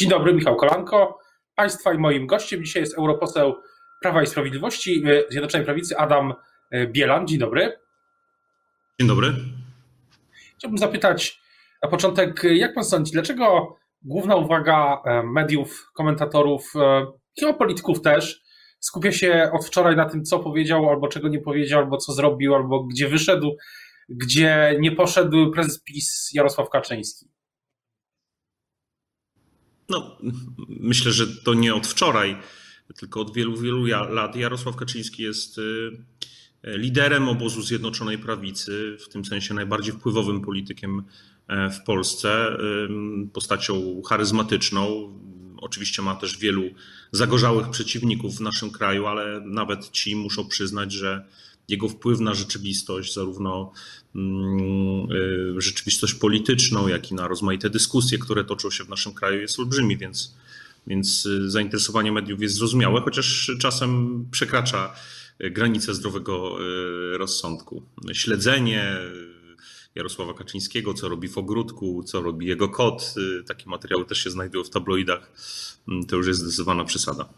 Dzień dobry, Michał Kolanko. Państwa i moim gościem dzisiaj jest europoseł Prawa i Sprawiedliwości Zjednoczonej Prawicy Adam Bielan. Dzień dobry. Dzień dobry. Chciałbym zapytać na początek, jak pan sądzi, dlaczego główna uwaga mediów, komentatorów, chyba polityków też, skupia się od wczoraj na tym, co powiedział, albo czego nie powiedział, albo co zrobił, albo gdzie wyszedł, gdzie nie poszedł prezes PiS Jarosław Kaczyński? No, myślę, że to nie od wczoraj, tylko od wielu, wielu lat. Jarosław Kaczyński jest y, liderem obozu Zjednoczonej Prawicy, w tym sensie najbardziej wpływowym politykiem e, w Polsce, postacią charyzmatyczną. Oczywiście ma też wielu zagorzałych przeciwników w naszym kraju, ale nawet ci muszą przyznać, że jego wpływ na rzeczywistość, zarówno mm, y, rzeczywistość polityczną, jak i na rozmaite dyskusje, które toczą się w naszym kraju, jest olbrzymi, więc, więc y, zainteresowanie mediów jest zrozumiałe, chociaż czasem przekracza granice zdrowego y, rozsądku. Śledzenie Jarosława Kaczyńskiego, co robi w ogródku, co robi jego kot, takie materiały też się znajdują w tabloidach, mm, to już jest zdecydowana przesada.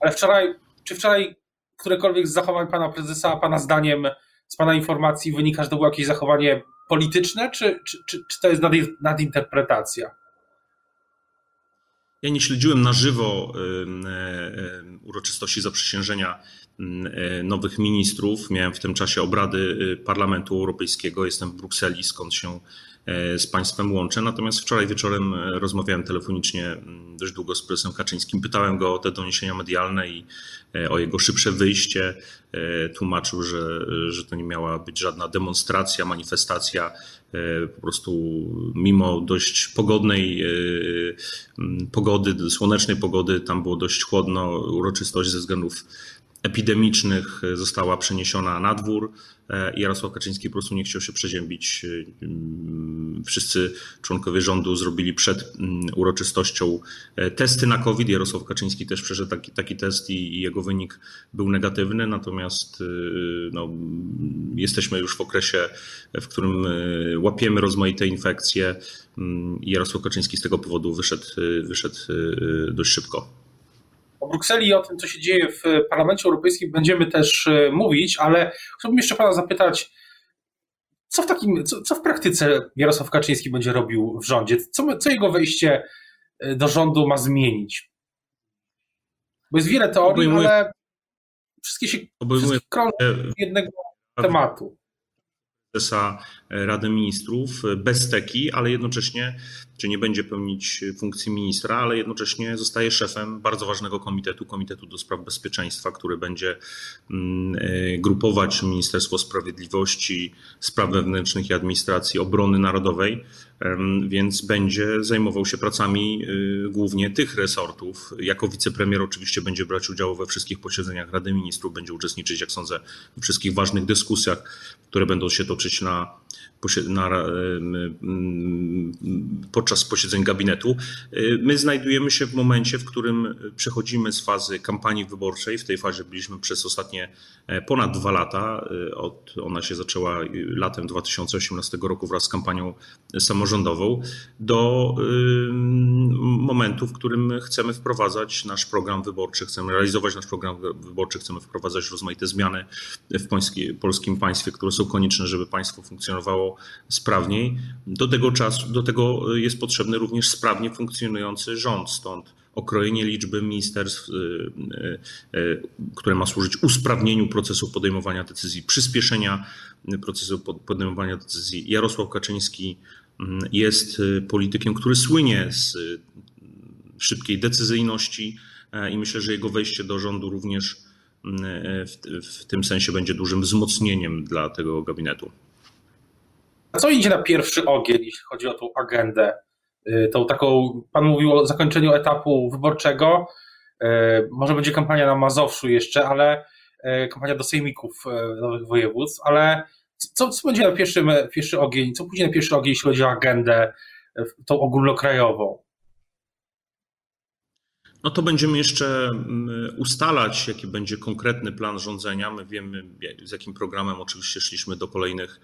Ale wczoraj, czy wczoraj którekolwiek z zachowań pana prezesa, pana zdaniem, z pana informacji wynika, że to było jakieś zachowanie polityczne, czy, czy, czy, czy to jest nadinterpretacja? Ja nie śledziłem na żywo uroczystości zaprzysiężenia nowych ministrów. Miałem w tym czasie obrady y, Parlamentu Europejskiego. Jestem w Brukseli, skąd się z Państwem łączę. Natomiast wczoraj wieczorem e, rozmawiałem telefonicznie dość długo z prezesem Kaczyńskim. Pytałem go o te doniesienia medialne i e, o jego szybsze wyjście. Tłumaczył, że, że to nie miała być żadna demonstracja, manifestacja. Po prostu mimo dość pogodnej pogody, słonecznej pogody, tam było dość chłodno. Uroczystość ze względów epidemicznych została przeniesiona na dwór. E, Jarosław Kaczyński po prostu nie chciał się przeziębić. E, mm, wszyscy członkowie rządu zrobili przed mm, uroczystością e, testy na COVID. Jarosław Kaczyński też przeszedł taki, taki test i, jego wynik był negatywny, natomiast no, jesteśmy już w okresie, w którym łapiemy rozmaite infekcje mm, Jarosław Kaczyński z tego powodu wyszedł, wyszedł dość szybko. O Brukseli i o tym, co się dzieje w Parlamencie Europejskim będziemy też e, mówić, ale chciałbym jeszcze pana zapytać, co w, takim, co, co w praktyce Jarosław Kaczyński będzie robił w rządzie? Co, co jego wejście e, do rządu ma zmienić? Bo jest wiele teorii, obejmuje, ale wszystkie się obejmuje, krążą jednego tematu prezesa Rady Ministrów bez teki, ale jednocześnie, czy nie będzie pełnić funkcji ministra, ale jednocześnie zostaje szefem bardzo ważnego komitetu, Komitetu do Spraw Bezpieczeństwa, który będzie mm, e, grupować Ministerstwo Sprawiedliwości, Spraw Wewnętrznych i Administracji Obrony Narodowej, więc będzie zajmował się pracami y, głównie tych resortów. Jako wicepremier oczywiście będzie brać udział we wszystkich posiedzeniach Rady Ministrów, będzie uczestniczyć, jak sądzę, w wszystkich ważnych dyskusjach, które będą się toczyć na na, podczas posiedzeń gabinetu. My znajdujemy się w momencie, w którym przechodzimy z fazy kampanii wyborczej. W tej fazie byliśmy przez ostatnie e, ponad dwa lata. E, od, ona się zaczęła latem 2018 roku wraz z kampanią samorządową, do momentu, w którym chcemy wprowadzać nasz program wyborczy, chcemy realizować nasz program wyborczy, chcemy wprowadzać rozmaite zmiany w polskim państwie, które są konieczne, żeby państwo funkcjonowało sprawniej. Do tego czasu, do tego jest potrzebny również sprawnie funkcjonujący rząd, stąd okrojenie liczby ministerstw, y, y, y, które ma służyć usprawnieniu procesu podejmowania decyzji, przyspieszenia procesu podejmowania decyzji. Jarosław Kaczyński mm, jest politykiem, który słynie z szybkiej decyzyjności e, i myślę, że jego wejście do rządu również mm, e, w, w tym sensie będzie dużym wzmocnieniem dla tego gabinetu. Co idzie na pierwszy ogień, jeśli chodzi o tą agendę? Y, tą taką, pan mówił o zakończeniu etapu wyborczego. Y, może będzie kampania na Mazowszu jeszcze, ale y, kampania do sejmików nowych województw, ale co, co będzie na pierwszy, pierwszy ogień, co pójdzie na pierwszy ogień, jeśli chodzi o agendę tą ogólnokrajową? No to będziemy jeszcze mm, ustalać, jaki będzie konkretny plan rządzenia. My wiemy, z jakim programem oczywiście szliśmy do kolejnych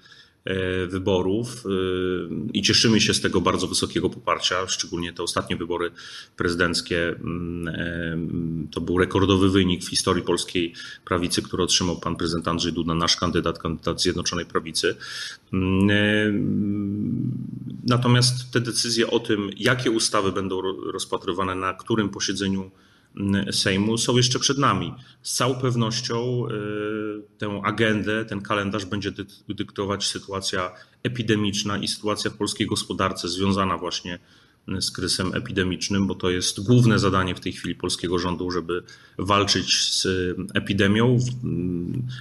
wyborów e, i cieszymy się z tego bardzo wysokiego poparcia, szczególnie te ostatnie wybory prezydenckie. Mm, e, to był rekordowy wynik w historii polskiej prawicy, który otrzymał pan prezydent Andrzej Duda, nasz kandydat, kandydat Zjednoczonej Prawicy. Mm, natomiast te decyzje o tym, jakie ustawy będą rozpatrywane na którym posiedzeniu Sejmu są jeszcze przed nami. Z całą pewnością e, tę agendę, ten kalendarz będzie dyktować sytuacja epidemiczna i sytuacja w polskiej gospodarce związana właśnie z kryzysem epidemicznym, bo to jest główne zadanie w tej chwili polskiego rządu, żeby walczyć z epidemią,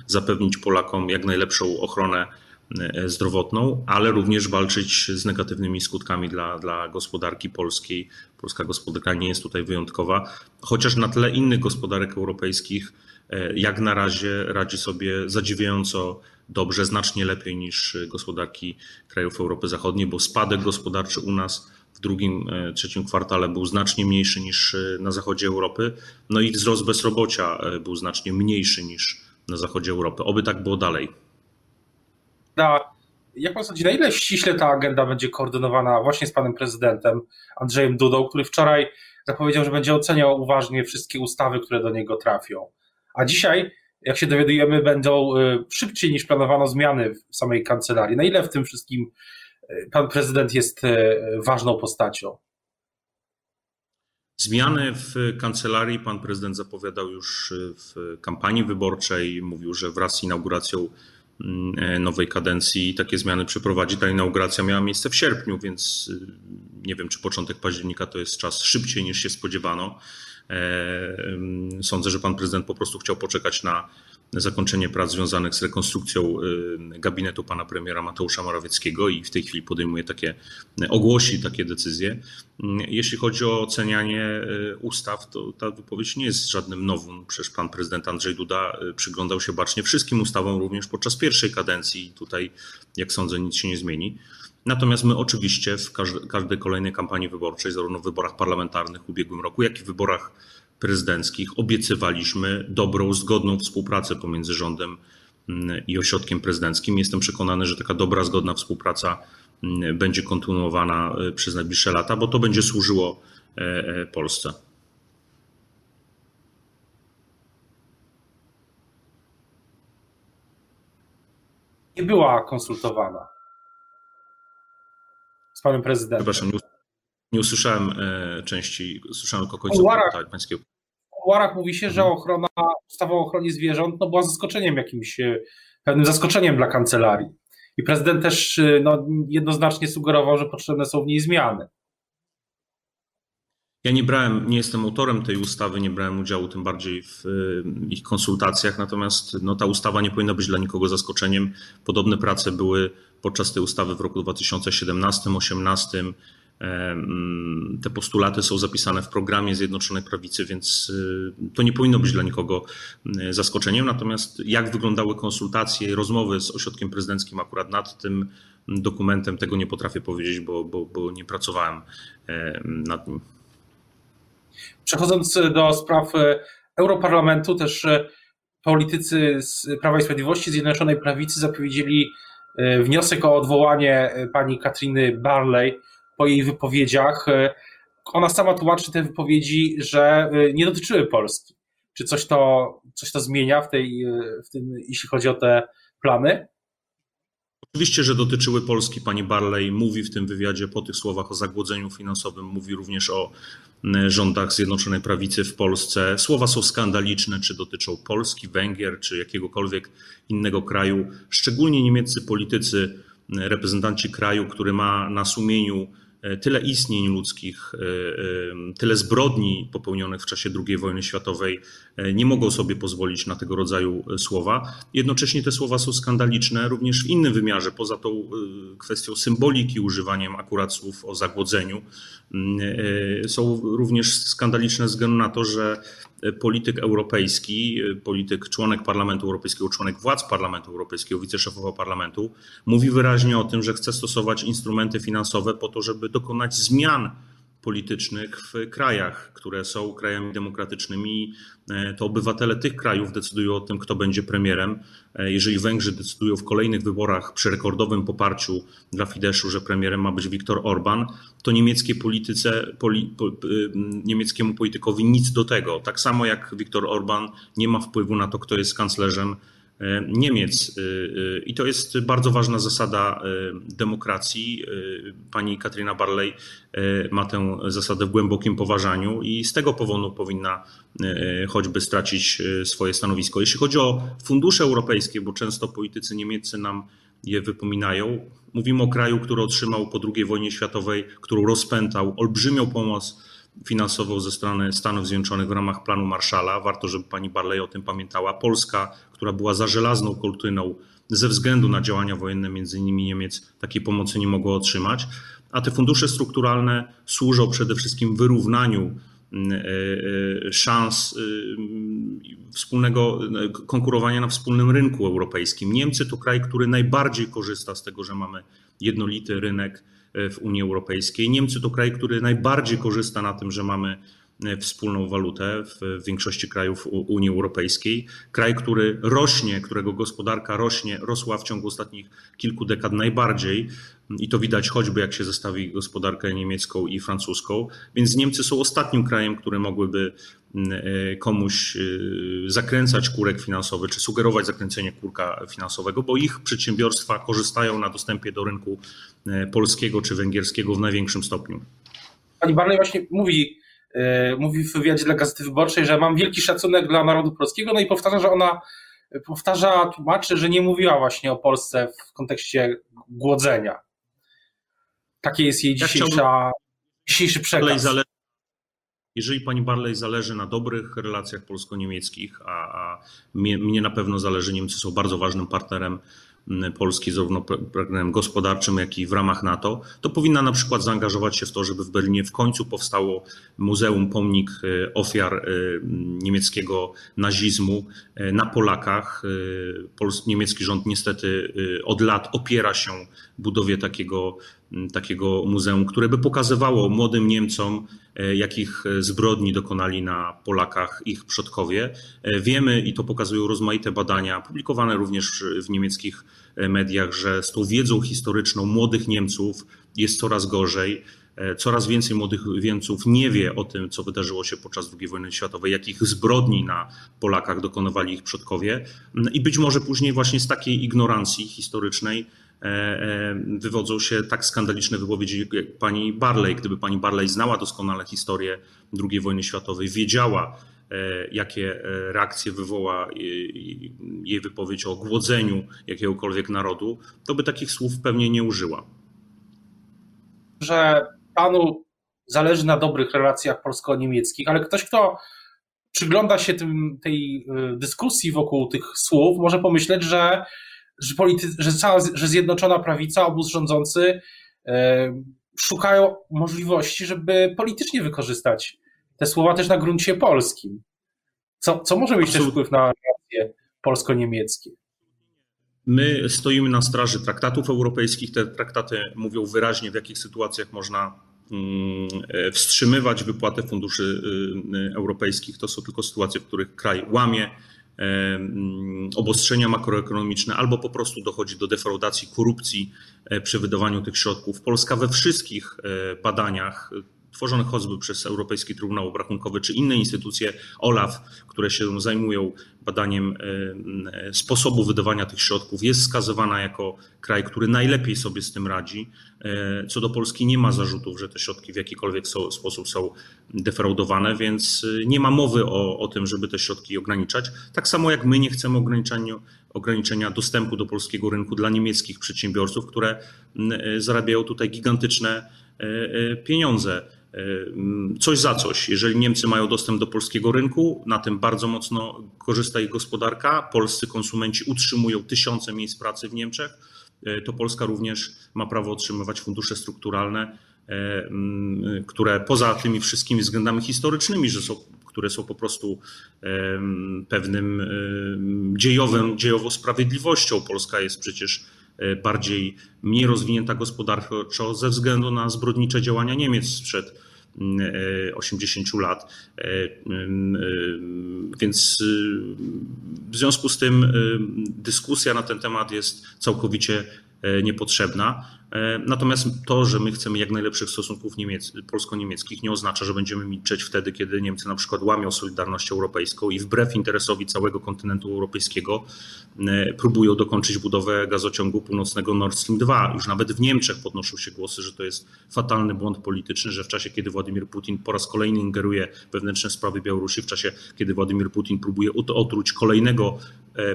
zapewnić Polakom jak najlepszą ochronę zdrowotną, ale również walczyć z negatywnymi skutkami dla, dla gospodarki polskiej. Polska gospodarka nie jest tutaj wyjątkowa, chociaż na tle innych gospodarek europejskich, e, jak na razie radzi sobie zadziwiająco dobrze, znacznie lepiej niż gospodarki krajów Europy Zachodniej, bo spadek gospodarczy u nas w drugim, e, trzecim kwartale był znacznie mniejszy niż na zachodzie Europy, no i wzrost bezrobocia był znacznie mniejszy niż na zachodzie Europy. Oby tak było dalej na, jak pan sądzi, na ile ściśle ta agenda będzie koordynowana właśnie z panem prezydentem Andrzejem Dudą, który wczoraj zapowiedział, że będzie oceniał uważnie wszystkie ustawy, które do niego trafią. A dzisiaj, jak się dowiadujemy, będą y, szybciej niż planowano zmiany w samej kancelarii. Na ile w tym wszystkim y, pan prezydent jest y, ważną postacią? Zmiany w kancelarii pan prezydent zapowiadał już w kampanii wyborczej. Mówił, że wraz z inauguracją nowej kadencji takie zmiany przeprowadzi. Ta inauguracja miała miejsce w sierpniu, więc y, nie wiem, czy początek października to jest czas szybciej niż się spodziewano. E, sądzę, że pan prezydent po prostu chciał poczekać na zakończenie prac związanych z rekonstrukcją y, gabinetu pana premiera Mateusza Morawieckiego i w tej chwili podejmuje takie, ogłosi takie decyzje. Mm, jeśli chodzi o ocenianie y, ustaw, to ta wypowiedź nie jest żadnym nowym. Przecież pan prezydent Andrzej Duda y, przyglądał się bacznie wszystkim ustawom, również podczas pierwszej kadencji. Tutaj, jak sądzę, nic się nie zmieni. Natomiast my oczywiście w każdej kolejnej kampanii wyborczej, zarówno w wyborach parlamentarnych w ubiegłym roku, jak i w wyborach prezydenckich obiecywaliśmy dobrą, zgodną współpracę pomiędzy rządem mm, i ośrodkiem prezydenckim. Jestem przekonany, że taka dobra, zgodna współpraca mm, będzie kontynuowana y, przez najbliższe lata, bo to będzie służyło e, e, Polsce. Nie była konsultowana z panem prezydentem. Nie, usłyszałem e, części, słyszałem tylko końcówkę pańskiego. W mówi się, że mhm. ochrona, ustawa o ochronie zwierząt no, była zaskoczeniem jakimś, e, pewnym zaskoczeniem dla kancelarii. I prezydent też e, no, jednoznacznie sugerował, że potrzebne są w niej zmiany. Ja nie brałem, nie jestem autorem tej ustawy, nie brałem udziału tym bardziej w ich konsultacjach, natomiast no, ta ustawa nie powinna być dla nikogo zaskoczeniem. Podobne prace były podczas tej ustawy w roku 2017-2018. Te postulaty są zapisane w programie Zjednoczonej Prawicy, więc y, to nie powinno być dla nikogo y, zaskoczeniem. Natomiast jak wyglądały konsultacje, rozmowy z ośrodkiem prezydenckim akurat nad tym dokumentem, tego nie potrafię powiedzieć, bo, bo, bo nie pracowałem nad nim. Przechodząc do spraw e, Europarlamentu, też politycy z Prawa i Sprawiedliwości, Zjednoczonej Prawicy zapowiedzieli wniosek o odwołanie pani Katriny Barley po jej wypowiedziach. Ona sama tłumaczy te wypowiedzi, że nie dotyczyły Polski. Czy coś to, coś to zmienia w, tej, w tym, jeśli chodzi o te plany? Oczywiście, że dotyczyły Polski. Pani Barley mówi w tym wywiadzie po tych słowach o zagłodzeniu finansowym, mówi również o rządach Zjednoczonej Prawicy w Polsce. Słowa są skandaliczne, czy dotyczą Polski, Węgier, czy jakiegokolwiek innego kraju. Szczególnie niemieccy politycy, reprezentanci kraju, który ma na sumieniu E, tyle istnień ludzkich, e, e, tyle zbrodni popełnionych w czasie II wojny światowej, nie mogą sobie pozwolić na tego rodzaju słowa. Jednocześnie te słowa są skandaliczne również w innym wymiarze, poza tą kwestią symboliki, używaniem akurat słów o zagłodzeniu. Mm, są również skandaliczne ze względu na to, że polityk europejski, polityk, członek Parlamentu Europejskiego, członek władz Parlamentu Europejskiego, wiceszefowa parlamentu, mówi wyraźnie o tym, że chce stosować instrumenty finansowe po to, żeby dokonać zmian politycznych w krajach, które są krajami demokratycznymi. E, to obywatele tych krajów decydują o tym, kto będzie premierem. E, jeżeli Węgrzy decydują w kolejnych wyborach przy rekordowym poparciu dla Fideszu, że premierem ma być Viktor Orban, to niemieckiej polityce, poli, po, niemieckiemu politykowi nic do tego. Tak samo jak Viktor Orban nie ma wpływu na to, kto jest kanclerzem E, Niemiec. E, e, I to jest bardzo ważna zasada demokracji. Pani Katrina Barley ma tę zasadę w głębokim poważaniu i z tego powodu powinna choćby stracić swoje stanowisko. Jeśli chodzi o fundusze europejskie, bo często politycy niemieccy nam je wypominają, mówimy o kraju, który otrzymał po II wojnie światowej, którą rozpętał olbrzymią pomoc finansową ze strony Stanów Zjednoczonych w ramach planu Marszala. Warto, żeby pani Barley o tym pamiętała. Polska, która była za żelazną kurtyną ze względu na działania wojenne między innymi Niemiec, takiej pomocy nie mogła otrzymać. A te fundusze strukturalne służą przede wszystkim wyrównaniu mm, e, e, szans y, wspólnego konkurowania na wspólnym rynku europejskim. Niemcy to kraj, który najbardziej korzysta z tego, że mamy jednolity rynek w Unii Europejskiej. Niemcy to kraj, który najbardziej korzysta na tym, że mamy e, wspólną walutę w większości krajów Unii Europejskiej. Kraj, który rośnie, którego gospodarka rośnie, rosła w ciągu ostatnich kilku dekad najbardziej. I to widać choćby jak się zestawi gospodarkę niemiecką i francuską. Więc Niemcy są ostatnim krajem, które mogłyby E, komuś e, zakręcać kurek finansowy, czy sugerować zakręcenie kurka finansowego, bo ich przedsiębiorstwa korzystają na dostępie do rynku e, polskiego czy węgierskiego w największym stopniu. Pani Barley właśnie mówi, mówi w wywiadzie dla Gazety Wyborczej, że mam wielki szacunek dla narodu polskiego, no i powtarza, że ona powtarza, tłumaczy, że nie mówiła właśnie o Polsce w kontekście głodzenia. Takie jest jej dzisiejsza, ja dzisiejszy przekaz. Jeżeli pani Barley zależy na dobrych relacjach polsko-niemieckich, a, a mnie, mnie, na pewno zależy, Niemcy są bardzo ważnym partnerem Polski, zarówno gospodarczym, jak i w ramach NATO, to powinna na przykład zaangażować się w to, żeby w Berlinie w końcu powstało muzeum, pomnik e, ofiar e, niemieckiego nazizmu e, na Polakach. Niemiecki rząd niestety od lat opiera się budowie takiego takiego muzeum, które by pokazywało młodym Niemcom, e, jakich zbrodni dokonali na Polakach ich przodkowie. E, wiemy, i to pokazują rozmaite badania, publikowane również w niemieckich e, mediach, że z tą wiedzą historyczną młodych Niemców jest coraz gorzej. Coraz więcej młodych Niemców nie wie o tym, co wydarzyło się podczas II wojny światowej, jakich zbrodni na Polakach dokonywali ich przodkowie. I być może później właśnie z takiej ignorancji historycznej E, e, wywodzą się tak skandaliczne wypowiedzi jak pani Barley. Gdyby pani Barley znała doskonale historię II wojny światowej, wiedziała, e, jakie reakcje wywoła jej wypowiedź o głodzeniu jakiegokolwiek narodu, to by takich słów pewnie nie użyła. Że panu zależy na dobrych relacjach polsko-niemieckich, ale ktoś, kto przygląda się tym, tej dyskusji wokół tych słów, może pomyśleć, że że, polity, że, cała, że Zjednoczona Prawica, obóz rządzący e, szukają możliwości, żeby politycznie wykorzystać te słowa też na gruncie polskim. Co, co może mieć też wpływ na relacje polsko-niemieckie? My stoimy na straży traktatów europejskich. Te traktaty mówią wyraźnie, w jakich sytuacjach można mm, e, wstrzymywać wypłatę funduszy y, y, europejskich. To są tylko sytuacje, w których kraj łamie obostrzenia makroekonomiczne, albo po prostu dochodzi do defraudacji, korupcji e, przy wydawaniu tych środków. Polska we wszystkich e, badaniach tworzonych choćby przez Europejski Trybunał Obrachunkowy czy inne instytucje OLAF, które się zajmują badaniem e, sposobu wydawania tych środków, jest wskazywana jako kraj, który najlepiej sobie z tym radzi. E, co do Polski nie ma zarzutów, że te środki w jakikolwiek sposób są defraudowane, więc e, nie ma mowy o, o tym, żeby te środki ograniczać. Tak samo jak my nie chcemy ograniczenia dostępu do polskiego rynku dla niemieckich przedsiębiorców, które zarabiają tutaj gigantyczne pieniądze. Coś za coś. Jeżeli Niemcy mają dostęp do polskiego rynku, na tym bardzo mocno korzysta ich gospodarka. Polscy konsumenci utrzymują tysiące miejsc pracy w Niemczech. E, to Polska również ma prawo otrzymywać fundusze strukturalne, e, które poza tymi wszystkimi względami historycznymi, że są, które są po prostu pewnym dziejowym, dziejową sprawiedliwością. Polska jest przecież bardziej mniej rozwinięta gospodarczo ze względu na zbrodnicze działania Niemiec sprzed 80 lat. Więc w związku z tym dyskusja na ten temat jest całkowicie niepotrzebna. E, natomiast to, że my chcemy jak najlepszych stosunków Niemiec, polsko-niemieckich, nie oznacza, że będziemy milczeć wtedy, kiedy Niemcy na przykład łamią Solidarność Europejską i wbrew interesowi całego kontynentu europejskiego e, próbują dokończyć budowę gazociągu północnego Nord Stream 2. Już nawet w Niemczech podnoszą się głosy, że to jest fatalny błąd polityczny, że w czasie, kiedy Władimir Putin po raz kolejny ingeruje wewnętrzne sprawy Białorusi, w czasie, kiedy Władimir Putin próbuje otruć kolejnego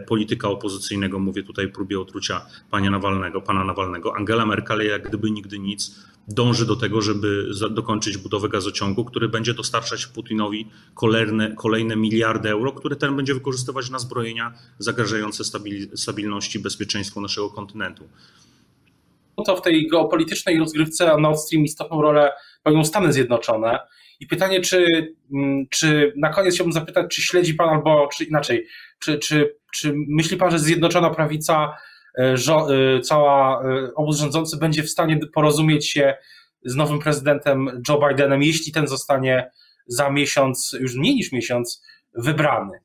polityka opozycyjnego, mówię tutaj próbie otrucia pana Nawalnego, pana Nawalnego, Angela Merkel jak gdyby nigdy nic dąży do tego, żeby dokończyć budowę gazociągu, który będzie dostarczać Putinowi kolejne, kolejne miliardy euro, które ten będzie wykorzystywać na zbrojenia zagrażające stabilności i bezpieczeństwu naszego kontynentu. No to w tej geopolitycznej rozgrywce Nord Stream istotną rolę pełnią Stany Zjednoczone. I pytanie, czy, mm, czy na koniec chciałbym zapytać, czy śledzi Pan albo czy inaczej, czy, czy, czy myśli Pan, że Zjednoczona Prawica E, e, cała e, obóz rządzący będzie w stanie porozumieć się z nowym prezydentem Joe Bidenem, jeśli ten zostanie za miesiąc, już mniej niż miesiąc, wybrany.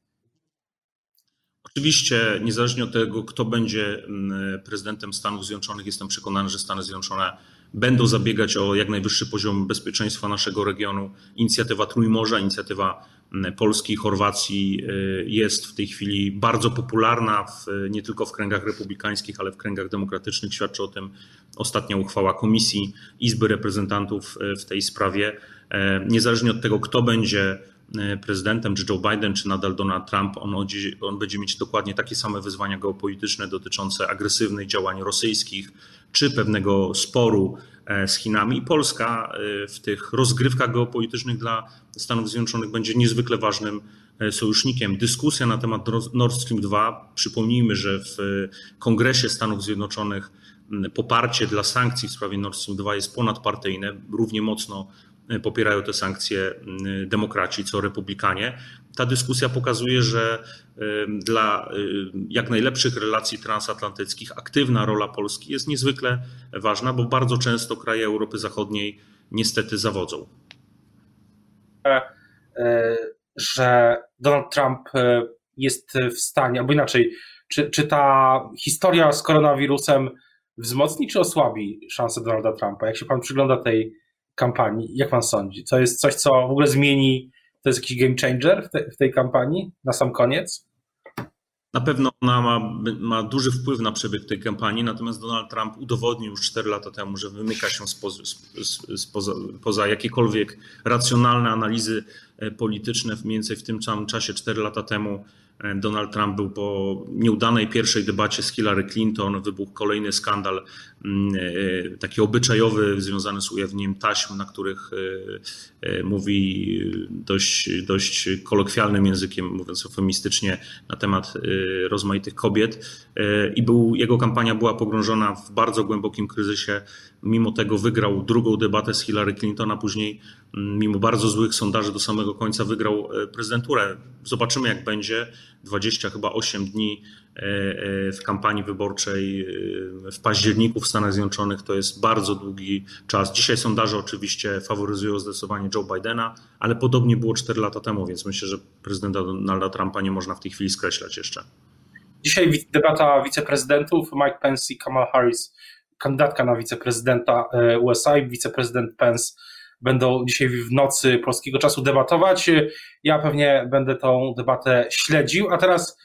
Oczywiście, niezależnie od tego, kto będzie mm, prezydentem Stanów Zjednoczonych, jestem przekonany, że Stany Zjednoczone będą zabiegać o jak najwyższy poziom bezpieczeństwa naszego regionu. Inicjatywa Trójmorza, inicjatywa Polski i Chorwacji y, jest w tej chwili bardzo popularna w, nie tylko w kręgach republikańskich, ale w kręgach demokratycznych. Świadczy o tym ostatnia uchwała Komisji Izby Reprezentantów y, w tej sprawie. E, niezależnie od tego, kto będzie prezydentem, czy Joe Biden, czy nadal Donald Trump, on, on będzie mieć dokładnie takie same wyzwania geopolityczne dotyczące agresywnych działań rosyjskich, czy pewnego sporu e, z Chinami. Polska e, w tych rozgrywkach geopolitycznych dla Stanów Zjednoczonych będzie niezwykle ważnym e, sojusznikiem. Dyskusja na temat Nord Stream 2, przypomnijmy, że w Kongresie Stanów Zjednoczonych poparcie dla sankcji w sprawie Nord Stream 2 jest ponadpartyjne, równie mocno popierają te sankcje demokraci co republikanie. Ta dyskusja pokazuje, że dla jak najlepszych relacji transatlantyckich aktywna rola Polski jest niezwykle ważna, bo bardzo często kraje Europy Zachodniej niestety zawodzą. E, że Donald Trump e, jest w stanie, albo inaczej, czy, czy ta historia z koronawirusem wzmocni czy osłabi szanse Donalda Trumpa? Jak się pan przygląda tej kampanii, jak pan sądzi? To jest coś, co w ogóle zmieni, to jest jakiś game changer w, te, w tej kampanii na sam koniec? Na pewno ona ma, ma duży wpływ na przebieg tej kampanii, natomiast Donald Trump udowodnił już 4 lata temu, że wymyka się spoza, spoza, poza jakiekolwiek racjonalne analizy e, polityczne. Mniej więcej w tym samym czasie, 4 lata temu, Donald Trump był po nieudanej pierwszej debacie z Hillary Clinton, wybuchł kolejny skandal mm, e, taki obyczajowy związany z ujawnieniem taśm, na których e, e, mówi dość, dość kolokwialnym językiem, mówiąc eufemistycznie, na temat rozmaitych kobiet. I był, jego kampania była pogrążona w bardzo głębokim kryzysie. Mimo tego wygrał drugą debatę z Hillary Clinton, a później, mm, mimo bardzo złych sondaży, do samego końca wygrał prezydenturę. Zobaczymy, jak będzie. 20 chyba 8 dni e, e, w kampanii wyborczej e, w październiku w Stanach Zjednoczonych to jest bardzo długi czas. Dzisiaj sondaże oczywiście faworyzują zdecydowanie Joe Bidena, ale podobnie było 4 lata temu, więc myślę, że prezydenta Donalda Trumpa nie można w tej chwili skreślać jeszcze. Dzisiaj debata wiceprezydentów Mike Pence i Kamala Harris, kandydatka na wiceprezydenta USA i wiceprezydent Pence będą dzisiaj w nocy polskiego czasu debatować. Ja pewnie będę tą debatę śledził. A teraz,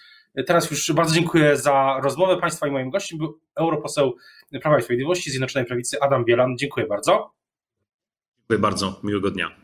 teraz już bardzo dziękuję za rozmowę Państwa i moim gościem był europoseł Prawa i Sprawiedliwości Zjednoczonej Prawicy Adam Bielan. Dziękuję bardzo. Dziękuję bardzo. Miłego dnia.